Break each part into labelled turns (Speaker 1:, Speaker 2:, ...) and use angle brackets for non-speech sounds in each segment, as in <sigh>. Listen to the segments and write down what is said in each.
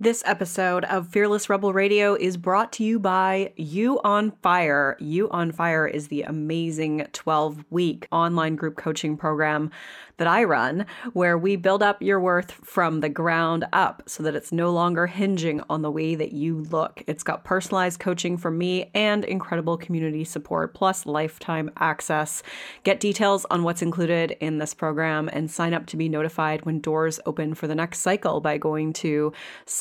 Speaker 1: This episode of Fearless Rebel Radio is brought to you by You on Fire. You on Fire is the amazing 12 week online group coaching program that I run, where we build up your worth from the ground up so that it's no longer hinging on the way that you look. It's got personalized coaching from me and incredible community support, plus lifetime access. Get details on what's included in this program and sign up to be notified when doors open for the next cycle by going to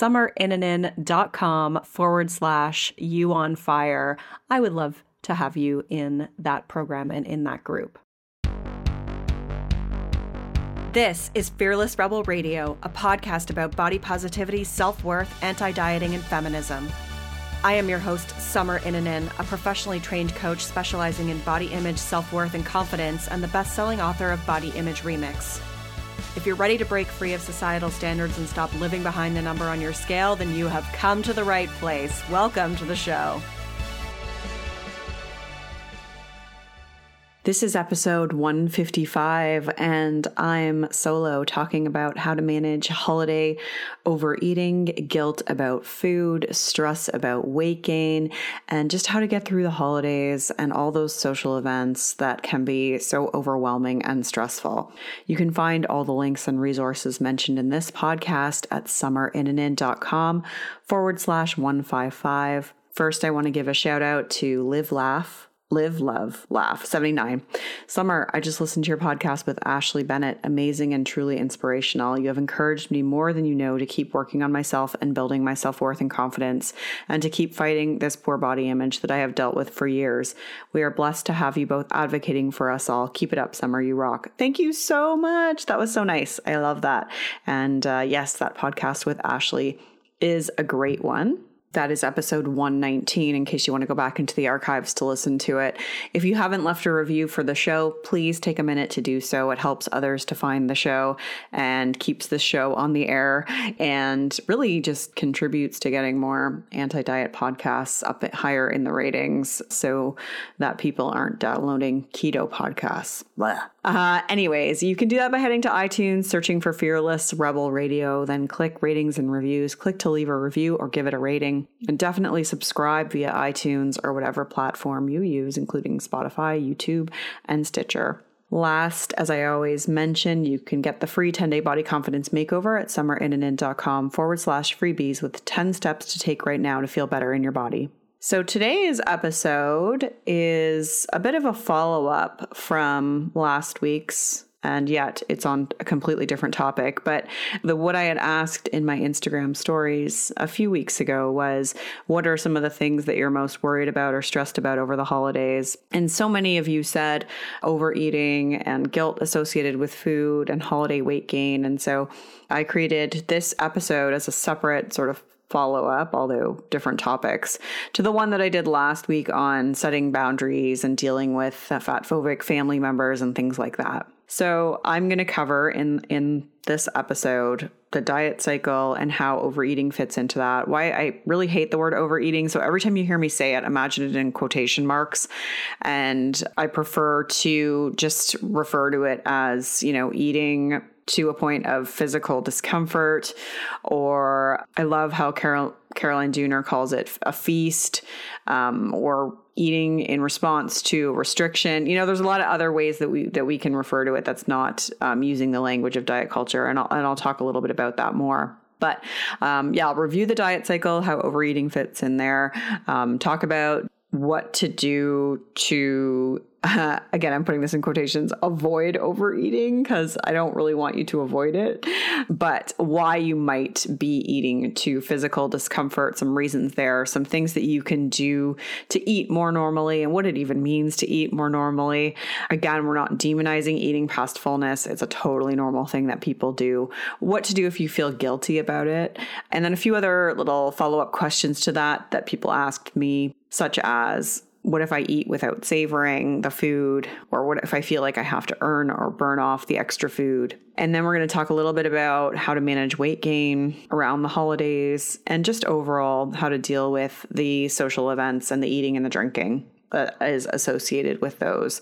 Speaker 1: summerinnanen.com forward slash you on fire. I would love to have you in that program and in that group. This is Fearless Rebel Radio, a podcast about body positivity, self worth, anti dieting, and feminism. I am your host, Summer Innanen, a professionally trained coach specializing in body image, self worth, and confidence, and the best selling author of Body Image Remix. If you're ready to break free of societal standards and stop living behind the number on your scale, then you have come to the right place. Welcome to the show. This is episode 155, and I'm solo talking about how to manage holiday overeating, guilt about food, stress about weight gain, and just how to get through the holidays and all those social events that can be so overwhelming and stressful. You can find all the links and resources mentioned in this podcast at summerinnanen.com forward slash 155. First, I want to give a shout out to Live Laugh Live, Love, Laugh, 79. Summer, I just listened to your podcast with Ashley Bennett. Amazing and truly inspirational. You have encouraged me more than you know to keep working on myself and building my self worth and confidence, and to keep fighting this poor body image that I have dealt with for years. We are blessed to have you both advocating for us all. Keep it up, Summer. You rock. Thank you so much. That was so nice. I love that. And uh, yes, that podcast with Ashley is a great one. That is episode 119 in case you want to go back into the archives to listen to it. If you haven't left a review for the show, please take a minute to do so. It helps others to find the show and keeps the show on the air and really just contributes to getting more anti diet podcasts up higher in the ratings so that people aren't downloading keto podcasts. Uh, anyways, you can do that by heading to iTunes, searching for Fearless Rebel Radio, then click ratings and reviews. Click to leave a review or give it a rating. And definitely subscribe via iTunes or whatever platform you use, including Spotify, YouTube, and Stitcher. Last, as I always mention, you can get the free 10 day body confidence makeover at summerinnanen.com forward slash freebies with 10 steps to take right now to feel better in your body. So today's episode is a bit of a follow up from last week's and yet it's on a completely different topic. But the what I had asked in my Instagram stories a few weeks ago was what are some of the things that you're most worried about or stressed about over the holidays? And so many of you said overeating and guilt associated with food and holiday weight gain. And so I created this episode as a separate sort of follow up, although different topics, to the one that I did last week on setting boundaries and dealing with fat phobic family members and things like that. So I'm going to cover in in this episode the diet cycle and how overeating fits into that. Why I really hate the word overeating. So every time you hear me say it, imagine it in quotation marks. And I prefer to just refer to it as, you know, eating to a point of physical discomfort or I love how Carol Caroline Dooner calls it a feast um, or eating in response to restriction. You know, there's a lot of other ways that we that we can refer to it that's not um, using the language of diet culture, and I'll, and I'll talk a little bit about that more. But um, yeah, I'll review the diet cycle, how overeating fits in there, um, talk about what to do to uh, <laughs> again, I'm putting this in quotations, avoid overeating because I don't really want you to avoid it, but why you might be eating to physical discomfort, some reasons there, some things that you can do to eat more normally, and what it even means to eat more normally. Again, we're not demonizing eating past fullness, it's a totally normal thing that people do. What to do if you feel guilty about it, and then a few other little follow up questions to that that people asked me, such as what if I eat without savoring the food? Or what if I feel like I have to earn or burn off the extra food? And then we're going to talk a little bit about how to manage weight gain around the holidays and just overall how to deal with the social events and the eating and the drinking. that is associated with those.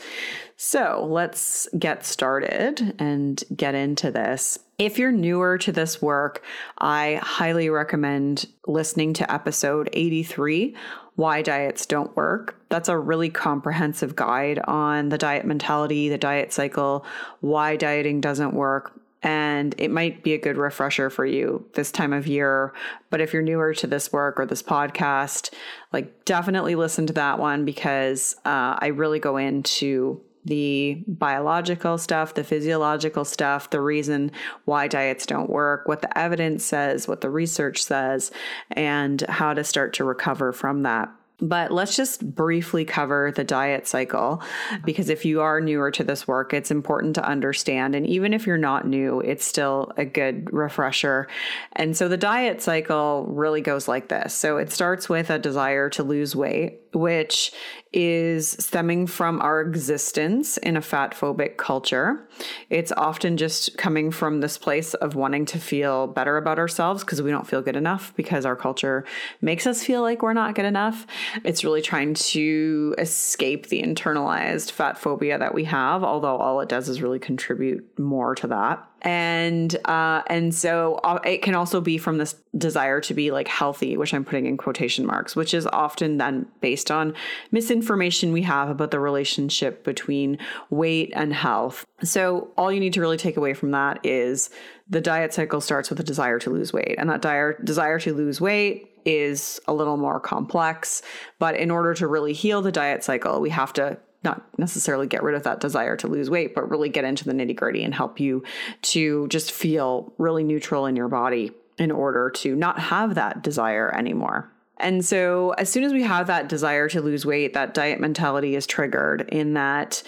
Speaker 1: So let's get started and get into this. If you're newer to this work, I highly recommend listening to episode 83 Why Diets Don't Work. That's a really comprehensive guide on the diet mentality, the diet cycle, why dieting doesn't work, and it might be a good refresher for you this time of year. But if you're newer to this work or this podcast, like definitely listen to that one because uh, I really go into the biological stuff, the physiological stuff, the reason why diets don't work, what the evidence says, what the research says, and how to start to recover from that. But let's just briefly cover the diet cycle because if you are newer to this work, it's important to understand. And even if you're not new, it's still a good refresher. And so the diet cycle really goes like this. So it starts with a desire to lose weight which is stemming from our existence in a fat phobic culture. It's often just coming from this place of wanting to feel better about ourselves because we don't feel good enough because our culture makes us feel like we're not good enough. It's really trying to escape the internalized fat phobia that we have, although all it does is really contribute more to that and uh, and so uh, it can also be from this desire to be like healthy, which I'm putting in quotation marks, which is often then based on misinformation we have about the relationship between weight and health. So all you need to really take away from that is the diet cycle starts with a desire to lose weight, and that dire, desire to lose weight is a little more complex. But in order to really heal the diet cycle, we have to not necessarily get rid of that desire to lose weight, but really get into the nitty gritty and help you to just feel really neutral in your body in order to not have that desire anymore. And so, as soon as we have that desire to lose weight, that diet mentality is triggered in that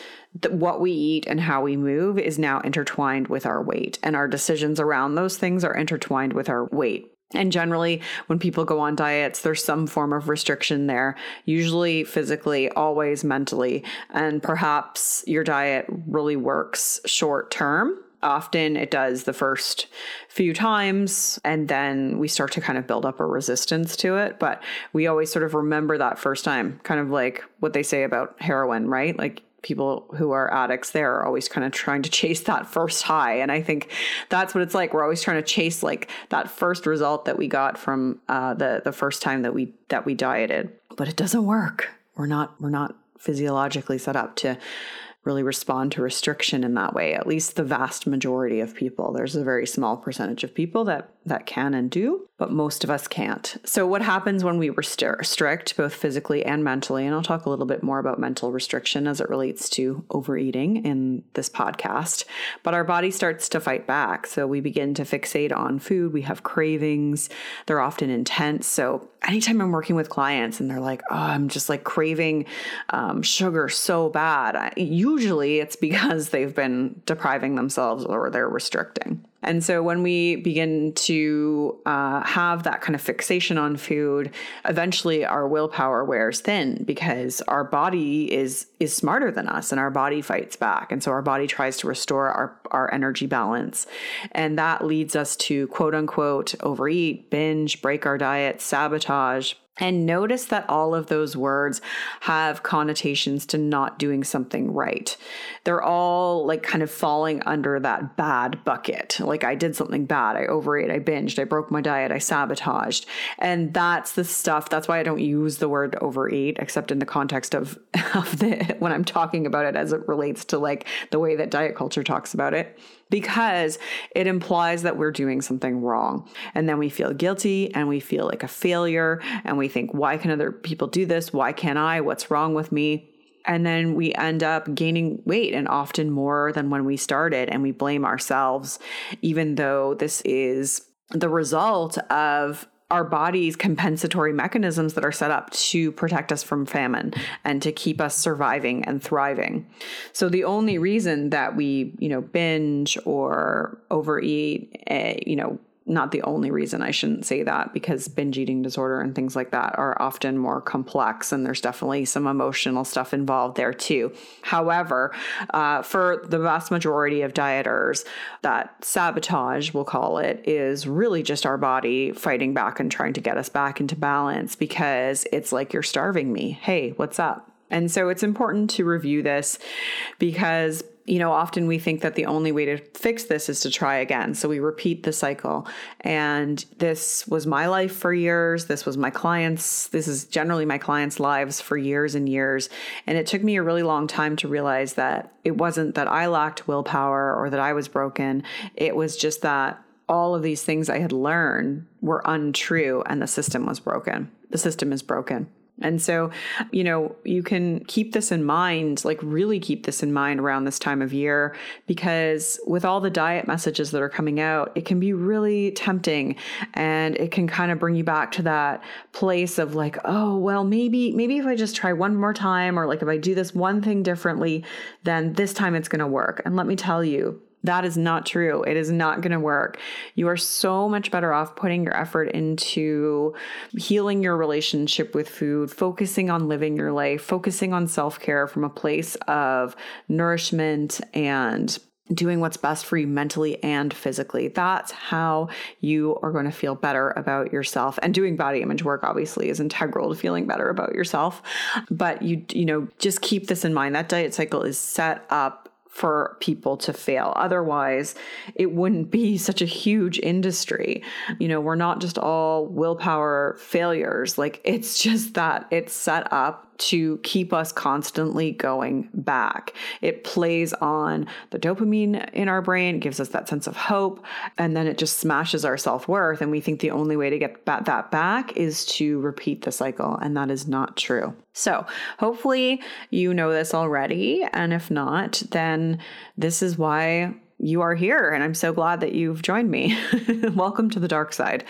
Speaker 1: what we eat and how we move is now intertwined with our weight, and our decisions around those things are intertwined with our weight. And generally, when people go on diets, there's some form of restriction there, usually physically, always mentally. And perhaps your diet really works short term. Often it does the first few times, and then we start to kind of build up a resistance to it. But we always sort of remember that first time, kind of like what they say about heroin, right? Like people who are addicts there are always kind of trying to chase that first high. And i think that's what it's like. We're always trying to chase like that first result that we got from uh, the the first time that we that we dieted. But it doesn't work. We're not we're not physiologically set up to really respond to restriction in that way. At least the vast majority of people. There's a very small percentage of people that that can and do but most of us can't. So, what happens when we restrict, both physically and mentally? And I'll talk a little bit more about mental restriction as it relates to overeating in this podcast. But our body starts to fight back. So, we begin to fixate on food. We have cravings, they're often intense. So, anytime I'm working with clients and they're like, oh, I'm just like craving um, sugar so bad, usually it's because they've been depriving themselves or they're restricting. And so when we begin to uh, have that kind of fixation on food, eventually our willpower wears thin because our body is is smarter than us and our body fights back. And so our body tries to restore our, our energy balance. And that leads us to quote unquote overeat, binge, break our diet, sabotage, and notice that all of those words have connotations to not doing something right. They're all like kind of falling under that bad bucket. Like I did something bad. I overate, I binged, I broke my diet, I sabotaged. And that's the stuff. That's why I don't use the word overeat except in the context of, <laughs> of the when I'm talking about it as it relates to like the way that diet culture talks about it because it implies that we're doing something wrong. And then we feel guilty and we feel like a failure and we think, why can other people do this? Why can't I? What's wrong with me? And then we end up gaining weight and often more than when we started, and we blame ourselves, even though this is the result of our body's compensatory mechanisms that are set up to protect us from famine and to keep us surviving and thriving. So the only reason that we, you know, binge or overeat, uh, you know, not the only reason I shouldn't say that because binge eating disorder and things like that are often more complex and there's definitely some emotional stuff involved there too. However, uh, for the vast majority of dieters, that sabotage, we'll call it, is really just our body fighting back and trying to get us back into balance because it's like you're starving me. Hey, what's up? And so it's important to review this because you know, often we think that the only way to fix this is to try again. So we repeat the cycle. And this was my life for years. This was my clients. This is generally my clients' lives for years and years. And it took me a really long time to realize that it wasn't that I lacked willpower or that I was broken. It was just that all of these things I had learned were untrue and the system was broken. The system is broken. And so, you know, you can keep this in mind, like really keep this in mind around this time of year, because with all the diet messages that are coming out, it can be really tempting and it can kind of bring you back to that place of like, oh, well, maybe, maybe if I just try one more time, or like if I do this one thing differently, then this time it's going to work. And let me tell you, that is not true. It is not going to work. You are so much better off putting your effort into healing your relationship with food, focusing on living your life, focusing on self care from a place of nourishment and doing what's best for you mentally and physically. That's how you are going to feel better about yourself. And doing body image work obviously is integral to feeling better about yourself. But you you know, just keep this in mind. That diet cycle is set up for people to fail. Otherwise, it wouldn't be <laughs> such a huge industry. You know, we're not just all willpower failures. Like, it's just that it's set up to keep us constantly going back. It plays on the dopamine in our brain, gives us that sense of hope, and then it just smashes our self worth. And we think the only way to get that back is to repeat the cycle. And that is not true. So, hopefully, you know this already. And if not, then this is why you are here, and I'm so glad that you've joined me. <laughs> Welcome to the dark side.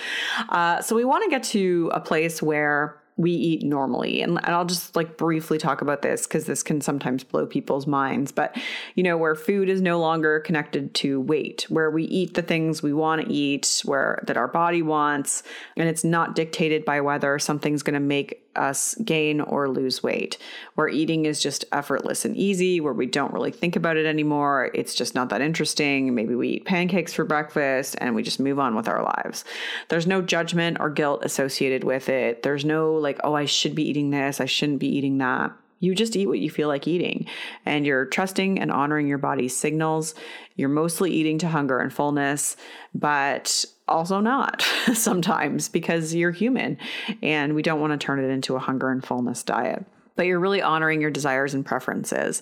Speaker 1: Uh, so, we want to get to a place where we eat normally. And, and I'll just like briefly talk about this because this can sometimes blow people's minds. But, you know, where food is no longer connected to weight, where we eat the things we want to eat, where that our body wants, and it's not dictated by whether something's going to make us gain or lose weight, where eating is just effortless and easy, where we don't really think about it anymore. It's just not that interesting. Maybe we eat pancakes for breakfast and we just move on with our lives. There's no judgment or guilt associated with it. There's no like, oh, I should be eating this, I shouldn't be eating that. You just eat what you feel like eating, and you're trusting and honoring your body's signals. You're mostly eating to hunger and fullness, but also not <laughs> sometimes because you're human and we don't want to turn it into a hunger and fullness diet but you're really honoring your desires and preferences.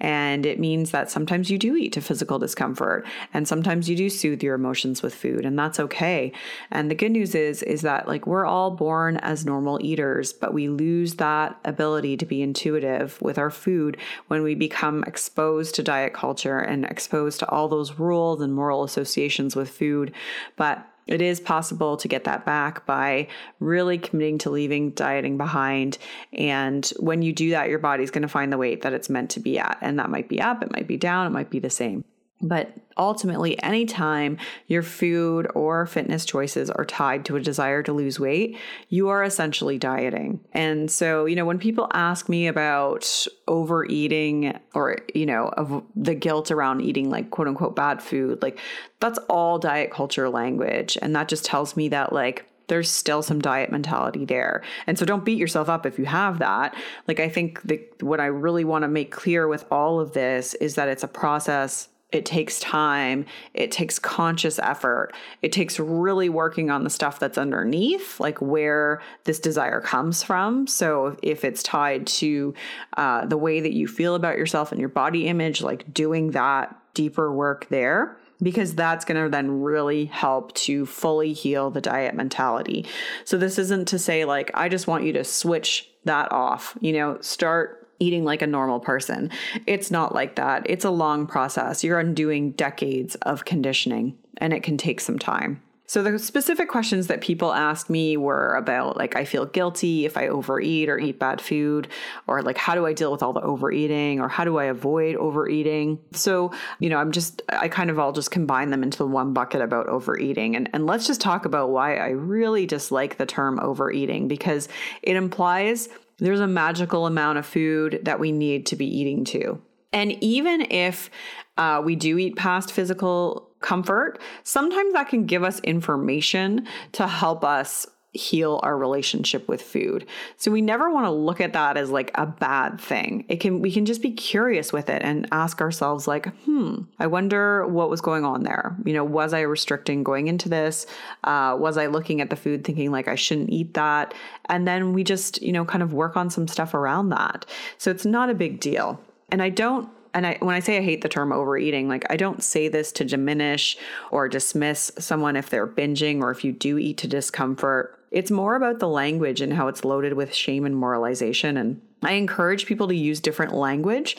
Speaker 1: And it means that sometimes you do eat to physical discomfort and sometimes you do soothe your emotions with food and that's okay. And the good news is is that like we're all born as normal eaters, but we lose that ability to be intuitive with our food when we become exposed to diet culture and exposed to all those rules and moral associations with food. But it is possible to get that back by really committing to leaving dieting behind. And when you do that, your body's going to find the weight that it's meant to be at. And that might be up, it might be down, it might be the same. But ultimately, anytime your food or fitness choices are tied to a desire to lose weight, you are essentially dieting. And so, you know, when people ask me about overeating or, you know, of the guilt around eating like quote unquote bad food, like that's all diet culture language. And that just tells me that, like, there's still some diet mentality there. And so don't beat yourself up if you have that. Like I think what I really want to make clear with all of this is that it's a process it takes time. It takes conscious effort. It takes really working on the stuff that's underneath, like where this desire comes from. So, if it's tied to uh, the way that you feel about yourself and your body image, like doing that deeper work there because that's going to then really help to fully heal the diet mentality. So, this isn't to say, like, I just want you to switch that off, you know, start eating like a normal person. It's not like that. It's a long process. You're undoing decades of conditioning and it can take some time. So the specific questions that people asked me were about like I feel guilty if I overeat or eat bad food or like how do I deal with all the overeating or how do I avoid overeating. So, you know, I'm just I kind of all just combine them into one bucket about overeating and and let's just talk about why I really dislike the term overeating because it implies there's a magical amount of food that we need to be eating too. And even if uh, we do eat past physical comfort, sometimes that can give us information to help us heal our relationship with food. So we never want to look at that as like a bad thing. It can we can just be curious with it and ask ourselves like, "Hmm, I wonder what was going on there. You know, was I restricting going into this? Uh, was I looking at the food thinking like I shouldn't eat that?" And then we just, you know, kind of work on some stuff around that. So it's not a big deal. And I don't and I, when I say I hate the term overeating, like I don't say this to diminish or dismiss someone if they're binging or if you do eat to discomfort. It's more about the language and how it's loaded with shame and moralization. And I encourage people to use different language.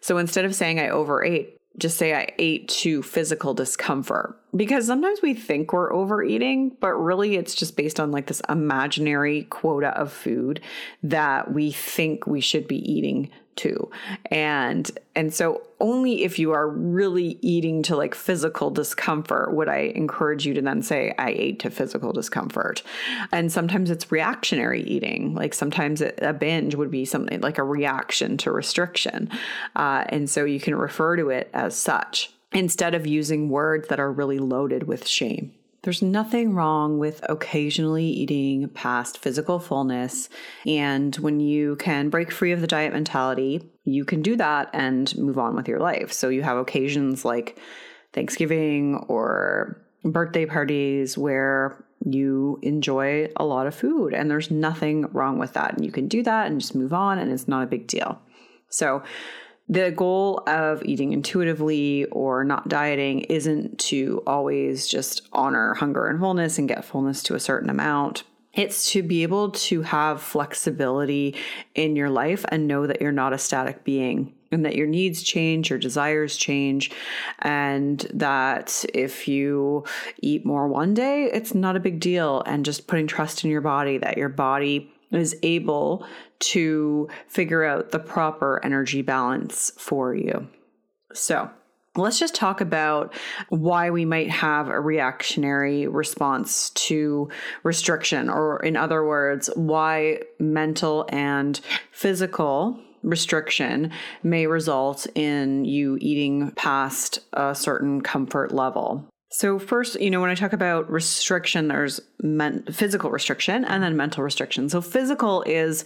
Speaker 1: So instead of saying I overate, just say I ate to physical discomfort. Because sometimes we think we're overeating, but really it's just based on like this imaginary quota of food that we think we should be eating too. And and so only if you are really eating to like physical discomfort would I encourage you to then say I ate to physical discomfort. And sometimes it's reactionary eating. Like sometimes a binge would be something like a reaction to restriction. Uh, and so you can refer to it as such instead of using words that are really loaded with shame. There's nothing wrong with occasionally eating past physical fullness. And when you can break free of the diet mentality, you can do that and move on with your life. So you have occasions like Thanksgiving or birthday parties where you enjoy a lot of food and there's nothing wrong with that. And you can do that and just move on and it's not a big deal. So the goal of eating intuitively or not dieting isn't to always just honor hunger and fullness and get fullness to a certain amount. It's to be able to have flexibility in your life and know that you're not a static being and that your needs change, your desires change, and that if you eat more one day, it's not a big deal. And just putting trust in your body that your body is able to figure out the proper energy balance for you. So, Let's just talk about why we might have a reactionary response to restriction, or in other words, why mental and physical restriction may result in you eating past a certain comfort level. So first, you know, when I talk about restriction, there's men- physical restriction and then mental restriction. So physical is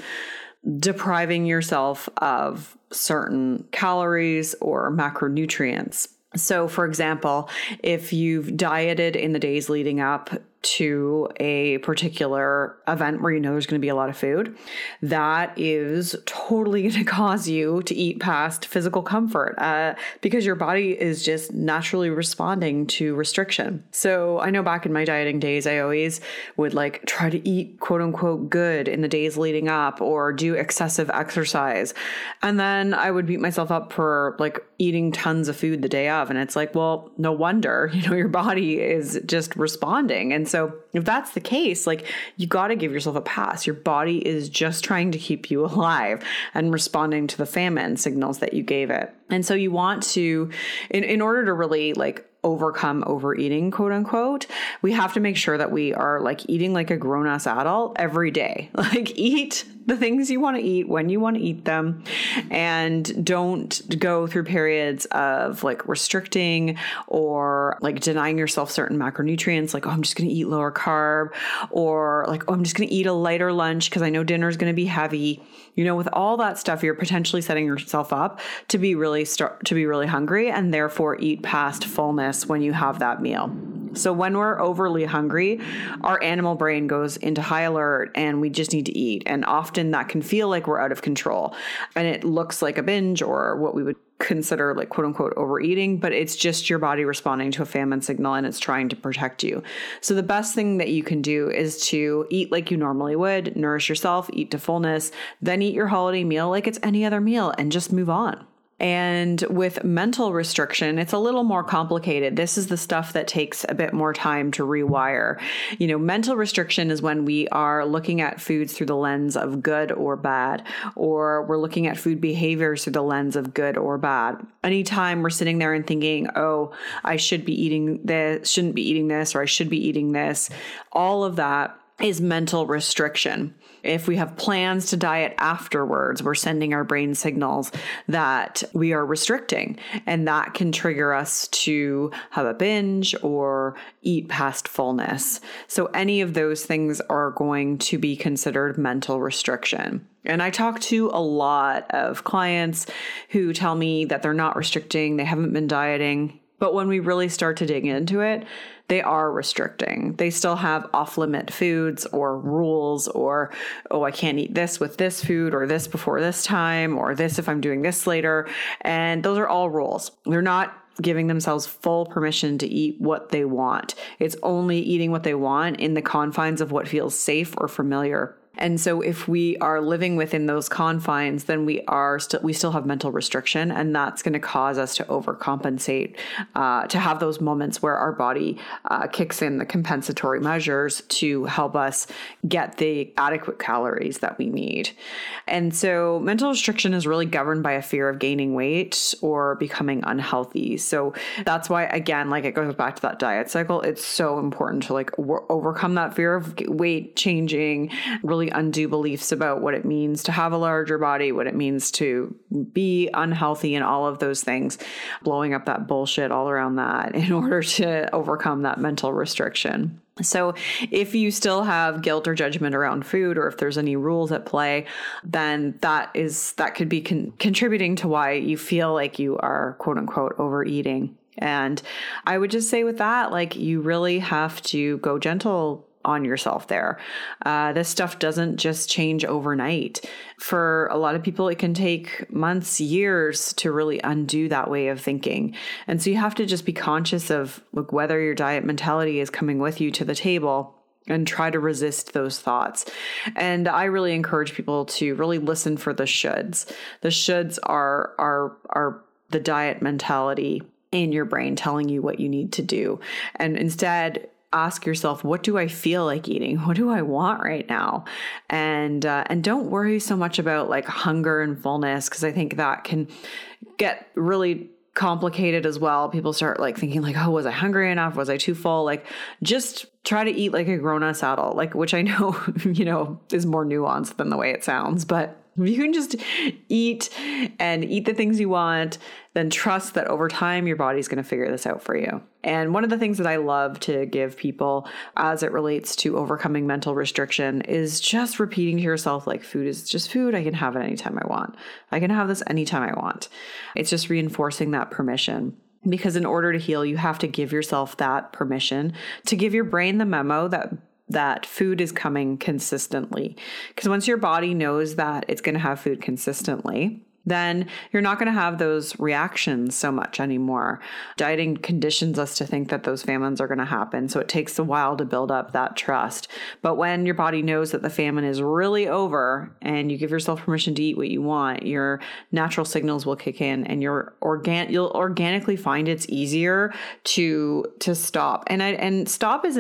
Speaker 1: depriving yourself of certain calories or macronutrients. So, for example, if you've dieted in the days leading up to a particular event where you know there's going to be a lot of food, that is totally <laughs> going to cause you to eat past physical comfort uh, because your body is just naturally responding to restriction. So I know back in my dieting days, I always would like try to eat quote unquote good in the days leading up or do excessive exercise. And then I would beat myself up for like eating tons of food the day of. And it's like, well, no wonder, <laughs> you know, your body is just responding. And so so if that's the case, like you got to give yourself a pass. Your body is just trying to keep you <laughs> alive and responding to the famine signals that you gave it. And so you want to, in, in order to really like overcome overeating, quote unquote, we have to make sure that we are like eating like a grown ass adult every day. <laughs> Like, eat the things you want to eat when you want to eat them and don't go through periods of like restricting or like denying yourself certain macronutrients like oh i'm just going to eat lower carb or like oh i'm just going to eat a lighter lunch because i know dinner is going to be heavy. You know with all that stuff you're potentially setting yourself up to be really start to be really hungry and therefore eat past fullness when you have that meal so when we're overly hungry, our animal brain goes into high alert and we just need to eat. And often that can feel like we're out of control. And it looks like a binge or what we would consider like quote unquote overeating, but it's just your body responding to a famine signal and it's trying to protect you. So the best thing that you can do is to eat like you normally would, nourish yourself, eat to fullness, then eat your holiday meal like it's any other meal and just move on. And with mental restriction, it's a little more complicated. This is the stuff that takes a bit more time to rewire. You know, mental restriction is when we are looking at foods through the lens of good or bad, or we're looking at food behaviors through the lens of good or bad. Anytime we're sitting there and thinking, oh, I should be eating this, shouldn't be eating this, or I should be eating this, all of that is mental restriction. If we have plans to diet afterwards, we're sending our brain signals that we are restricting, and that can trigger us to have a binge or eat past fullness. So, any of those things are going to be considered mental restriction. And I talk to a lot of clients who tell me that they're not restricting, they haven't been dieting. But when we really start to dig into it, they are restricting. They still have off limit foods or rules, or, oh, I can't eat this with this food, or this before this time, or this if I'm doing this later. And those are all rules. They're not giving themselves full permission to eat what they want. It's only eating what they want in the confines of what feels safe or familiar and so if we are living within those confines, then we are still we still have mental restriction, and that's going to cause us to overcompensate, uh, to have those moments where our body uh, kicks in the compensatory measures to help us get the adequate calories that we need. And so mental restriction is really governed by a fear of gaining weight or becoming unhealthy. So that's why again, like it goes back to that diet cycle. It's so important to like overcome that fear of weight changing, really undo beliefs about what it means to have a larger body, what it means to be unhealthy, and all of those things, blowing up that bullshit all around that in <laughs> order to overcome that mental restriction. So, if you still have guilt or judgment around food, or if there's any rules at play, then that is that could be con- contributing to why you feel like you are quote unquote overeating. And I would just say with that, like you really have to go gentle on yourself there. Uh, this stuff doesn't just change overnight. For a lot of people, it can take months, years to really undo that way of thinking. And so you have to just be conscious of like, whether your diet mentality is coming with you to the table and try to resist those thoughts. And I really encourage people to really listen for the shoulds. The shoulds are are are the diet mentality in your brain telling you what you need to do. And instead ask yourself what do i feel like eating? What do i want right now? And uh, and don't worry so much about like hunger and fullness because i think that can get really complicated as well. People start like thinking like oh was i hungry enough? Was i too full? Like just try to eat like a grown-ass adult like which i know <laughs> you know is more nuanced than the way it sounds but <laughs> you can just eat and eat the things you want, then trust that over time your body's going to figure this out for you. And one of the things that I love to give people as it relates to overcoming mental restriction is just repeating to yourself like food is just food. I can have it anytime I want. I can have this anytime I want. It's just reinforcing that permission because in order to heal you have to give yourself that permission to give your brain the memo that that food is coming consistently. Because once your body knows that it's going to have food consistently, then you're not going to have those reactions so much anymore. Dieting conditions us to think that those famines are going to happen. So it takes a while to build up that trust. But when your body knows that the famine is really over and you give yourself permission to eat what you want, your natural signals will kick in and your organ you'll organically find it's easier to to stop. And I and stop is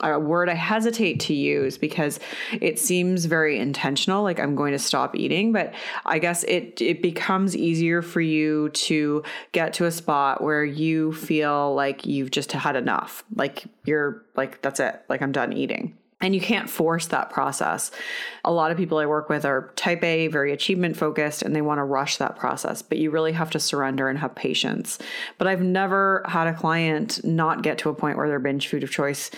Speaker 1: a word I hesitate to use because it seems very intentional, like I'm going to stop eating, but I guess it it becomes easier for you to get to a spot where you feel like you've just had enough. Like you're like that's it, like I'm done eating. And you can't force that process. A lot of people I work with are type A, very achievement focused, and they want to rush that process, but you really have to surrender and have patience. But I've never had a client not get to a point where their binge food of choice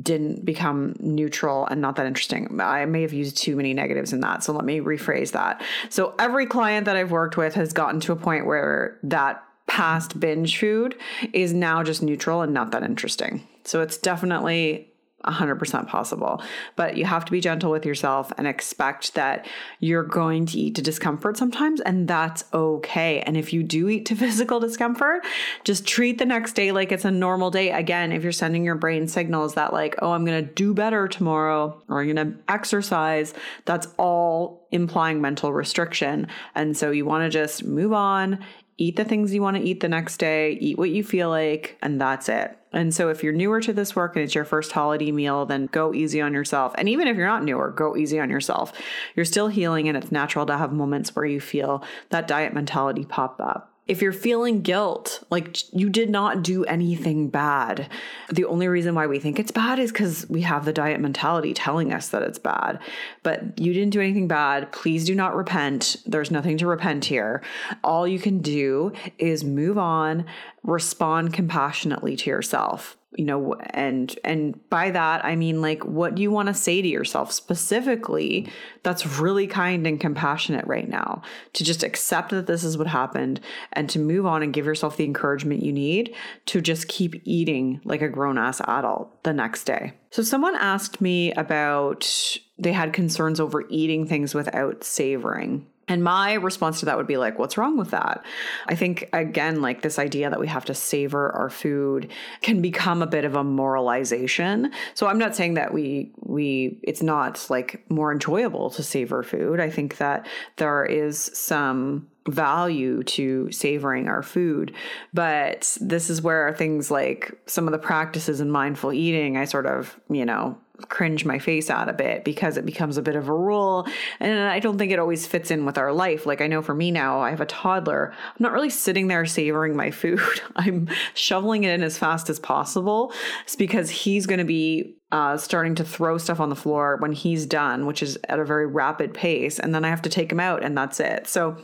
Speaker 1: didn't become neutral and not that interesting. I may have used too many negatives in that. So let me rephrase that. So every client that I've worked with has gotten to a point where that past binge food is now just neutral and not that interesting. So it's definitely 100% possible. But you have to be gentle with yourself and expect that you're going to eat to discomfort sometimes, and that's okay. And if you do eat to <laughs> physical discomfort, just treat the next day like it's a normal day. Again, if you're sending your brain signals that, like, oh, I'm going to do better tomorrow or I'm going to exercise, that's all implying mental restriction. And so you want to just move on, eat the things you want to eat the next day, eat what you feel like, and that's it. And so if you're newer to this work and it's your first holiday meal, then go easy on yourself. And even if you're not newer, go easy on yourself. You're still healing and it's natural to have moments where you feel that diet mentality pop up. If you're feeling guilt, like you did not do anything bad. The only reason why we think it's bad is because we have the diet mentality telling us that it's bad. But you didn't do anything bad. Please do not repent. There's nothing to repent here. All you can do is move on, respond compassionately to yourself you know and and by that i mean like what do you want to say to yourself? Specifically that's really kind and compassionate right now to just accept that this is what happened and to move on and give yourself the encouragement you need to just keep eating like a grown ass adult the next day. So someone asked me about they had concerns over eating things without savoring and my response to that would be like, what's wrong with that? I think, again, like this idea that we have to savor our food can become a bit of a moralization. So I'm not saying that we, we, it's not like more enjoyable to savor food. I think that there is some value to savoring our food. But this is where things like some of the practices in mindful eating, I sort of, you know, cringe my face out a bit because it becomes a bit of a rule and I don't think it always fits in with our life. Like I know for me now, I have a toddler. I'm not really sitting there savoring my food. <laughs> I'm shoveling it in as fast as possible. It's because he's going to be uh, starting to throw stuff on the floor when he's done, which is at a very rapid pace. And then I have to take him out and that's it. So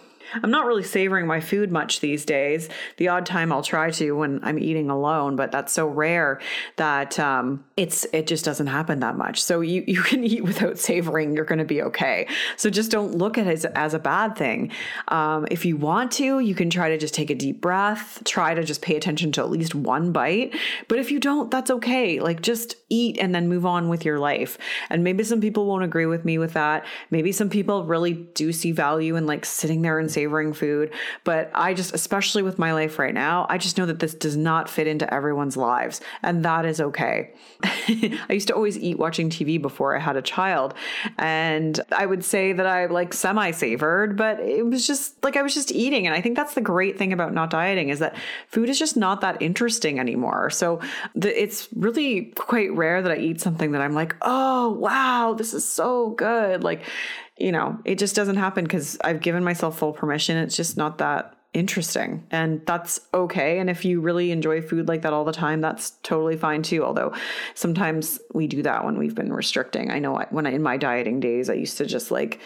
Speaker 1: I'm not really savoring my food much these days. The odd time I'll try to when I'm eating alone, but that's so rare that um, it's it just doesn't happen that much. So you <laughs> you can eat without savoring, you're going to be okay. So just don't look at it as, as a bad thing. Um, if you want to, you can try to just take a deep breath. Try to just pay attention to at least one bite. But if you don't, that's okay. Like just eat and then move on with your life. And maybe some people won't agree with me with that. Maybe some people really do see value in like sitting there and savoring food. But I just, especially with my life right now, I just know that this does not fit into everyone's lives. And that is okay. <laughs> <laughs> I used to always eat watching TV before I had a child. And I would say that I like semi savored, but it was just like I was just eating. And I think that's the great thing about not dieting is that food is just not that interesting anymore. So the, it's really quite rare that I eat something that I'm like, oh, wow, this is so good. Like, you know, it just doesn't happen because I've given myself full permission. It's just not that interesting and that's okay and if you really enjoy food like that all the time that's totally fine too although sometimes we do that when we've been restricting. I know when I, in my dieting days i used to just like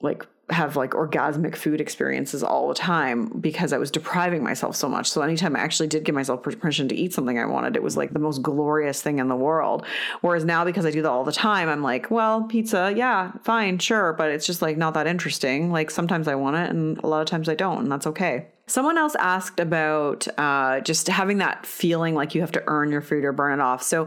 Speaker 1: like have like orgasmic food experiences all the time because I was depriving myself so much. So anytime I actually did give myself permission to eat something I wanted, it was like the most glorious thing in the world. Whereas now because I do that all the time, I'm like, well, pizza, yeah, fine, sure, but it's just like not that interesting. Like sometimes I want it and a lot of times I don't, and that's okay. Someone else asked about uh, just having that feeling like you have to earn your food or burn it off. So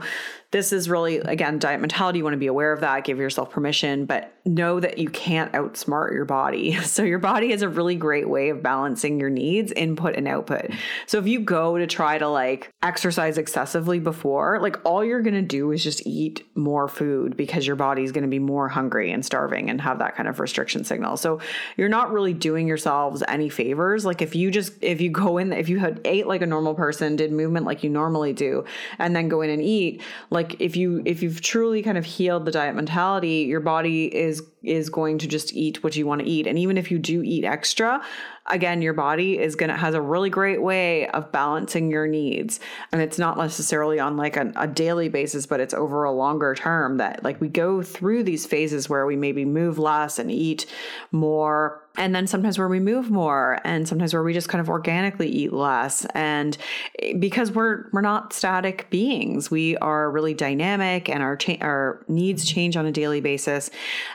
Speaker 1: this is really, again, diet mentality. You want to be aware of that, give yourself permission, but know that you can't outsmart your body. <laughs> So, your body is a really great way of balancing your needs, input and output. So, if you go to try to like exercise excessively before, like all you're going to do is just eat more food because your body's going to be more hungry and starving and have that kind of restriction signal. So, you're not really doing yourselves any favors. Like, if you just, if you go in, if you had ate like a normal person, did movement like you normally do, and then go in and eat, like if you if you've truly kind of healed the diet mentality your body is is going to just eat what you want to eat. And even if you do eat extra again your body is to has a really great way of balancing your needs. And it's not necessarily on like a, a daily basis but it's over a longer term that like we go through these phases where we maybe move less and eat more and then sometimes where we move more and sometimes where we just kind of organically eat less. And eh, because we're we're not static beings we are really dynamic and our cha- our needs change on a daily basis.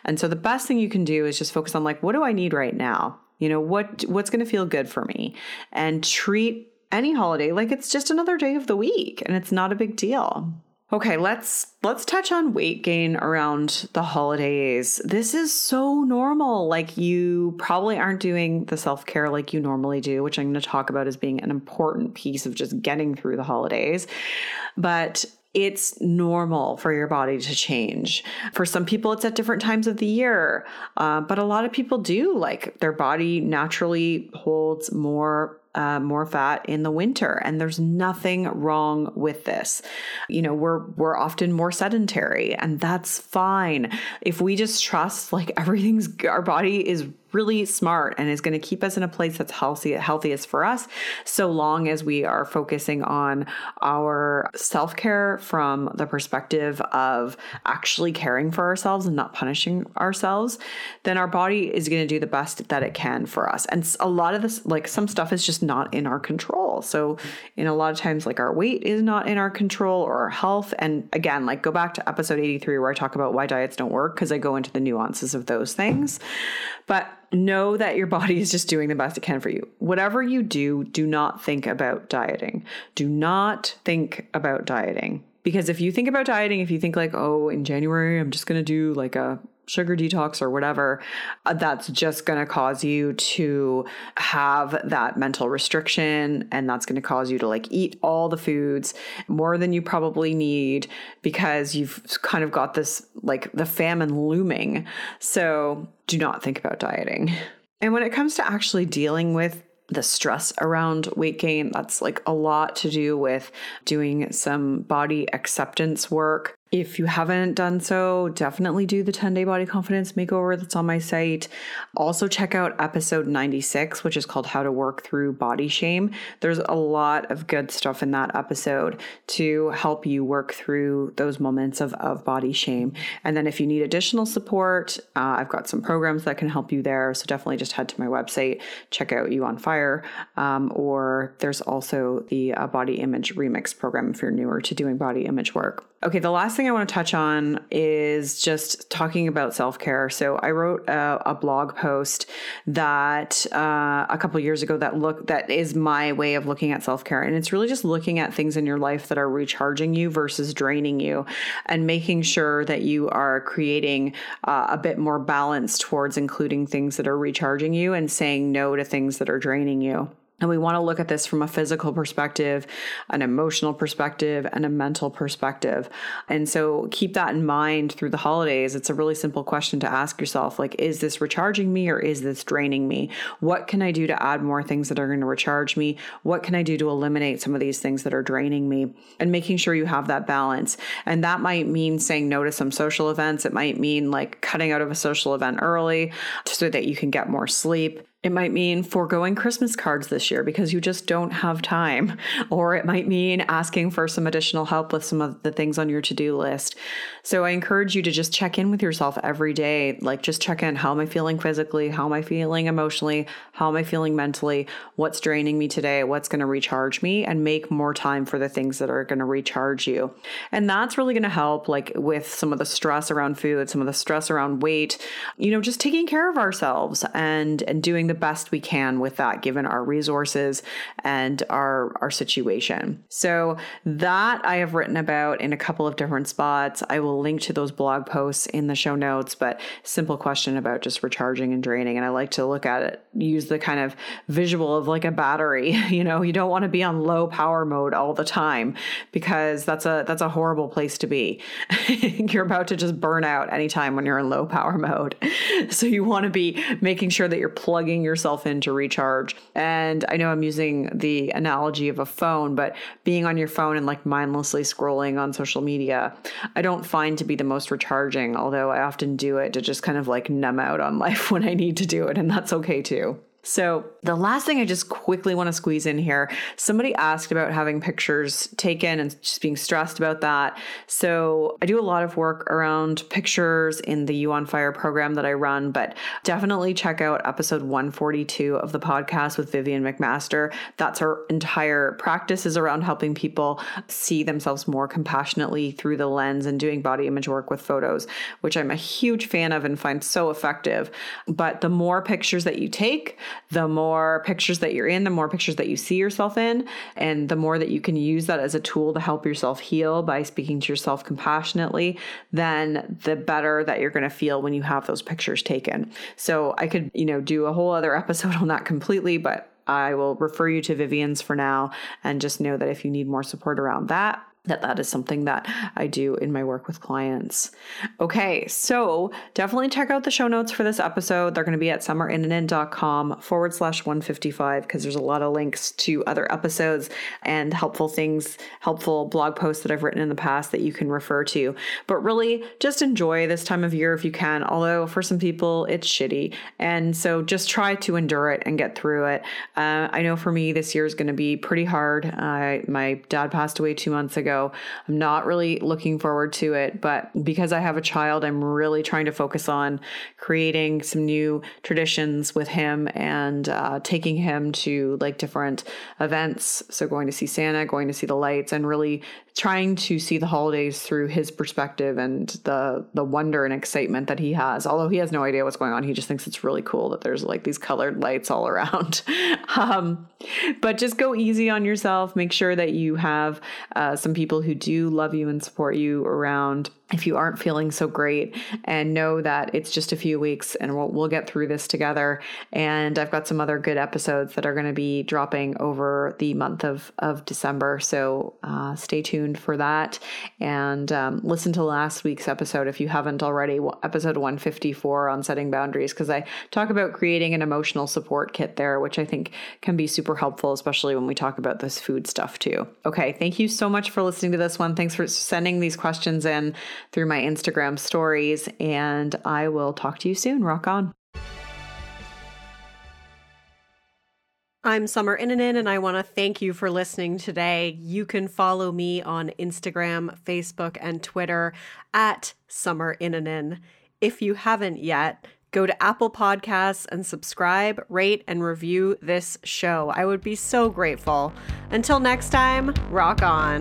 Speaker 1: And so the best thing you can do is just focus on like what do i need right now you know what what's going to feel good for me and treat any holiday like it's just another day of the week and it's not a big deal Okay, let's let's touch on weight gain around the holidays. This is so normal. Like you probably aren't doing the self-care like you normally do, which I'm going to talk about as being an important piece of just getting through the holidays. But it's normal for your body to change. For some people, it's at different times of the year, uh, but a lot of people do. Like their body naturally holds more uh, more fat in the winter and there's nothing wrong with this you know we're we're often more sedentary and that's fine if we just trust like everything's our body is really smart and is going to keep us in a place that's healthy, healthiest for us, so long as we are focusing on our self care from the perspective of actually caring for ourselves and not punishing ourselves, then our body is going to do the best that it can for us. And a lot of this, like some stuff is just not in our control. So, in a lot of times, like our weight is not in our control or our health. And again, like go back to episode 83 where I talk about why diets don't work because I go into the nuances of those things. But know that your body is just doing the best it can for you. Whatever you do, do not think about dieting. Do not think about dieting. Because if you think about dieting, if you think like, oh, in January, I'm just going to do like a sugar detox or whatever, uh, that's just going to cause you to have that mental restriction. And that's going to cause you to like eat all the foods more than you probably need because you've kind of got this like the famine looming. So do not think about dieting. And when it comes to actually dealing with the stress around weight gain, that's like a lot to do with doing some body acceptance work if you haven't done so, definitely do the 10 day body confidence makeover that's on my site. Also, check out episode 96, which is called How to Work Through Body Shame. There's a lot of good stuff in that episode to help you work through those moments of, of body shame. And then, if you need additional support, uh, I've got some programs that can help you there. So, definitely just head to my website, check out You on Fire, um, or there's also the uh, Body Image Remix program if you're newer to doing body image work. Okay, the last thing I want to touch on is just talking about self care. So I wrote a, a blog post that uh, a couple years ago that look that is my way of looking at self care, and it's really just looking at things in your life that are recharging you versus draining you, and making sure that you are creating uh, a bit more balance towards including things that are recharging you and saying no to things that are draining you. And we want to look at this from a physical perspective, an emotional perspective, and a mental perspective. And so keep that in mind through the holidays. It's a really simple question to ask yourself like, is this recharging me or is this draining me? What can I do to add more things that are going to recharge me? What can I do to eliminate some of these things that are draining me? And making sure you have that balance. And that might mean saying no to some social events. It might mean like cutting out of a social event early so that you can get more sleep. It might mean foregoing Christmas cards this year because you just don't have time. Or it might mean asking for some additional help with some of the things on your to do list. So I encourage you to just check in with yourself every day. Like, just check in how am I feeling physically? How am I feeling emotionally? How am I feeling mentally? What's draining me today? What's going to recharge me? And make more time for the things that are going to recharge you. And that's really going to help, like, with some of the stress around food, some of the stress around weight, you know, just taking care of ourselves and, and doing the best we can with that given our resources and our our situation. So that I have written about in a couple of different spots. I will link to those blog posts in the show notes, but simple question about just recharging and draining and I like to look at it use the kind of visual of like a battery, <laughs> you know, you don't want to be on low power mode all the time because that's a that's a horrible place to be. <laughs> you're about to just burn out anytime when you're in low power mode. <laughs> So you want to be making sure that you're plugging yourself in to recharge. And I know I'm using the analogy of a phone, but being on your phone and like mindlessly scrolling on social media, I don't find to be the most recharging, although I often do it to just kind of like numb out on <laughs> life when I need to do it. And that's okay too. So, the last thing I just quickly want to squeeze in here somebody asked about having pictures taken and just being stressed about that. So, I do a lot of work around pictures in the You on Fire program that I run, but definitely check out episode 142 of the podcast with Vivienne McMaster. That's her entire practice is around helping people see themselves more compassionately through the lens and doing body image work with photos, which I'm a huge fan of and find so effective. But the more pictures that you take, the more pictures that you're in, the more pictures that you see yourself in, and the more that you can use that as a tool to help yourself heal by speaking to yourself compassionately, then the better that you're going to feel when you have those pictures taken. So I could, you know, do a whole other <laughs> episode on that completely, but I will refer you to Vivienne's for now and just know that if you need more support around that, that that is something that I do in my work with clients. Okay, so definitely check out the show notes for this episode. They're going to be at summerinnanen.com forward slash 155 because there's a lot of links to other episodes and helpful things, helpful blog posts that I've written in the past that you can refer to. But really, just enjoy this time of year if you can, although for some people it's shitty. And so just try to endure it and get through it. Uh, I know for me, this year is going to be pretty hard. Uh, my dad passed away two months ago. I'm not really looking forward to it. But because I have a child, I'm really trying to focus on creating some new traditions with him and uh, taking him to like different events. So going to see Santa, going to see the lights, and really trying to see the holidays through his perspective and the the wonder and excitement that he has. Although he has no idea what's going on, he just thinks it's really cool that there's like these colored lights all around. <laughs> um, but just go easy on yourself. Make sure that you have uh, some people who do love you and support you around if you aren't feeling so great and know that it's just a few weeks and we'll, we'll get through this together. And i've got some other good episodes that are going to be dropping over the month of, of december. So uh, stay tuned for that. And um, listen to last week's episode if you haven't already episode 154 on setting boundaries because i talk about creating an emotional support kit there which i think can be super helpful especially when we talk about this food stuff too. Okay thank you so much for listening to this one. Thanks for sending these questions in through my Instagram stories. And I will talk to you soon. Rock on.
Speaker 2: I'm Summer Innanen, and I want to thank you for listening today. You can follow me on Instagram, Facebook, and Twitter at Summer Innanen. If you haven't yet, go to Apple Podcasts and subscribe, rate, and review this show. I would be so grateful. Until next time, rock on.